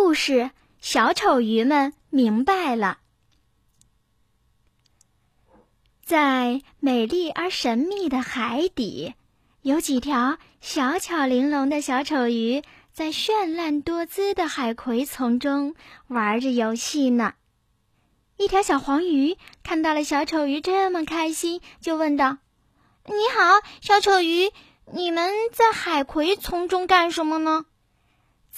故事，小丑鱼们明白了。在美丽而神秘的海底，有几条小巧玲珑的小丑鱼在绚烂多姿的海葵丛中玩着游戏呢。一条小黄鱼看到了小丑鱼这么开心，就问道：“你好，小丑鱼，你们在海葵丛中干什么呢？”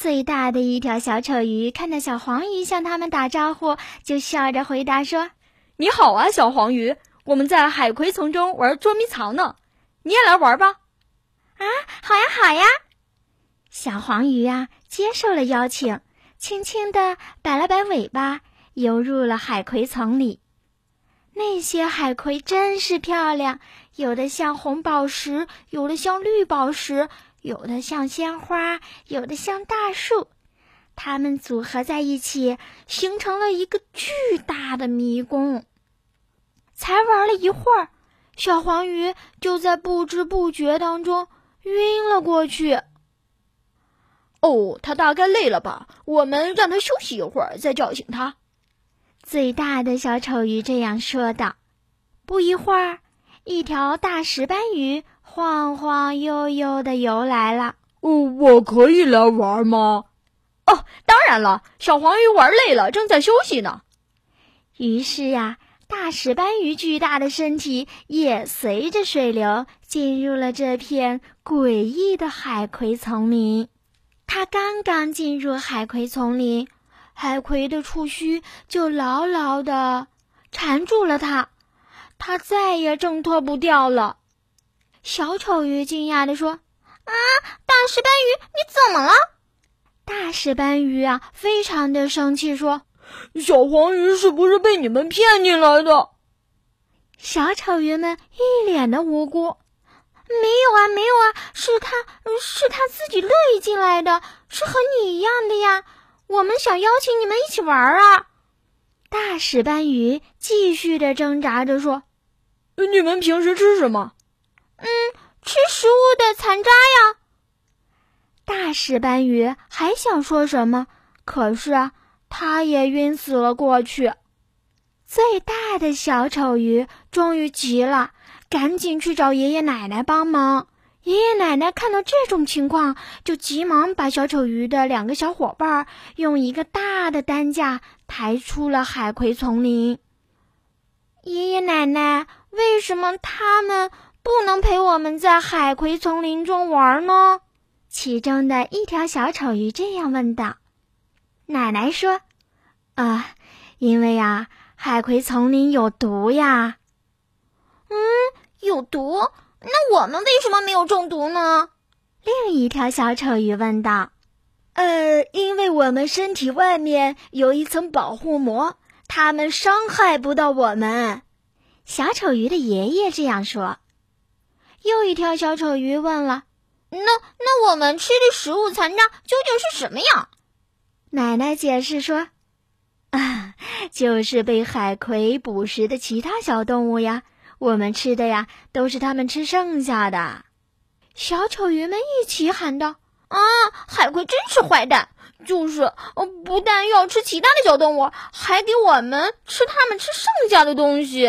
最大的一条小丑鱼看到小黄鱼向他们打招呼，就笑着回答说：“你好啊，小黄鱼，我们在海葵丛中玩捉迷藏呢，你也来玩吧。”“啊，好呀，好呀！”小黄鱼啊，接受了邀请，轻轻地摆了摆尾巴，游入了海葵丛里。那些海葵真是漂亮，有的像红宝石，有的像绿宝石。有的像鲜花，有的像大树，它们组合在一起，形成了一个巨大的迷宫。才玩了一会儿，小黄鱼就在不知不觉当中晕了过去。哦，它大概累了吧？我们让它休息一会儿，再叫醒它。最大的小丑鱼这样说道。不一会儿，一条大石斑鱼。晃晃悠悠的游来了。哦，我可以来玩吗？哦，当然了。小黄鱼玩累了，正在休息呢。于是呀，大石斑鱼巨大的身体也随着水流进入了这片诡异的海葵丛林。它刚刚进入海葵丛林，海葵的触须就牢牢的缠住了它，它再也挣脱不掉了。小丑鱼惊讶地说：“啊，大石斑鱼，你怎么了？”大石斑鱼啊，非常的生气，说：“小黄鱼是不是被你们骗进来的？”小丑鱼们一脸的无辜：“没有啊，没有啊，是他，是他自己乐意进来的，是和你一样的呀。我们想邀请你们一起玩啊。”大石斑鱼继续的挣扎着说：“你们平时吃什么？”食物的残渣呀！大石斑鱼还想说什么，可是，它也晕死了过去。最大的小丑鱼终于急了，赶紧去找爷爷奶奶帮忙。爷爷奶奶看到这种情况，就急忙把小丑鱼的两个小伙伴用一个大的担架抬出了海葵丛林。爷爷奶奶，为什么他们？不能陪我们在海葵丛林中玩呢？其中的一条小丑鱼这样问道。奶奶说：“啊，因为呀，海葵丛林有毒呀。”“嗯，有毒？那我们为什么没有中毒呢？”另一条小丑鱼问道。“呃，因为我们身体外面有一层保护膜，它们伤害不到我们。”小丑鱼的爷爷这样说。又一条小丑鱼问了：“那那我们吃的食物残渣究竟是什么呀？”奶奶解释说：“啊，就是被海葵捕食的其他小动物呀。我们吃的呀，都是它们吃剩下的。”小丑鱼们一起喊道：“啊，海葵真是坏蛋！就是不但要吃其他的小动物，还给我们吃它们吃剩下的东西。”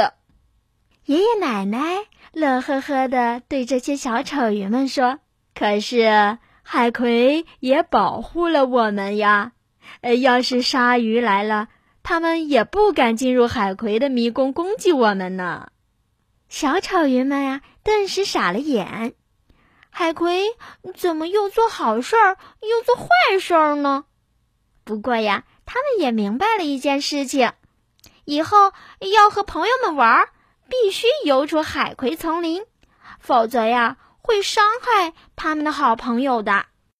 爷爷奶奶。乐呵呵的对这些小丑鱼们说：“可是海葵也保护了我们呀！呃，要是鲨鱼来了，他们也不敢进入海葵的迷宫攻击我们呢。”小丑鱼们呀，顿时傻了眼。海葵怎么又做好事儿又做坏事儿呢？不过呀，他们也明白了一件事情：以后要和朋友们玩。必须游出海葵丛林，否则呀，会伤害他们的好朋友的。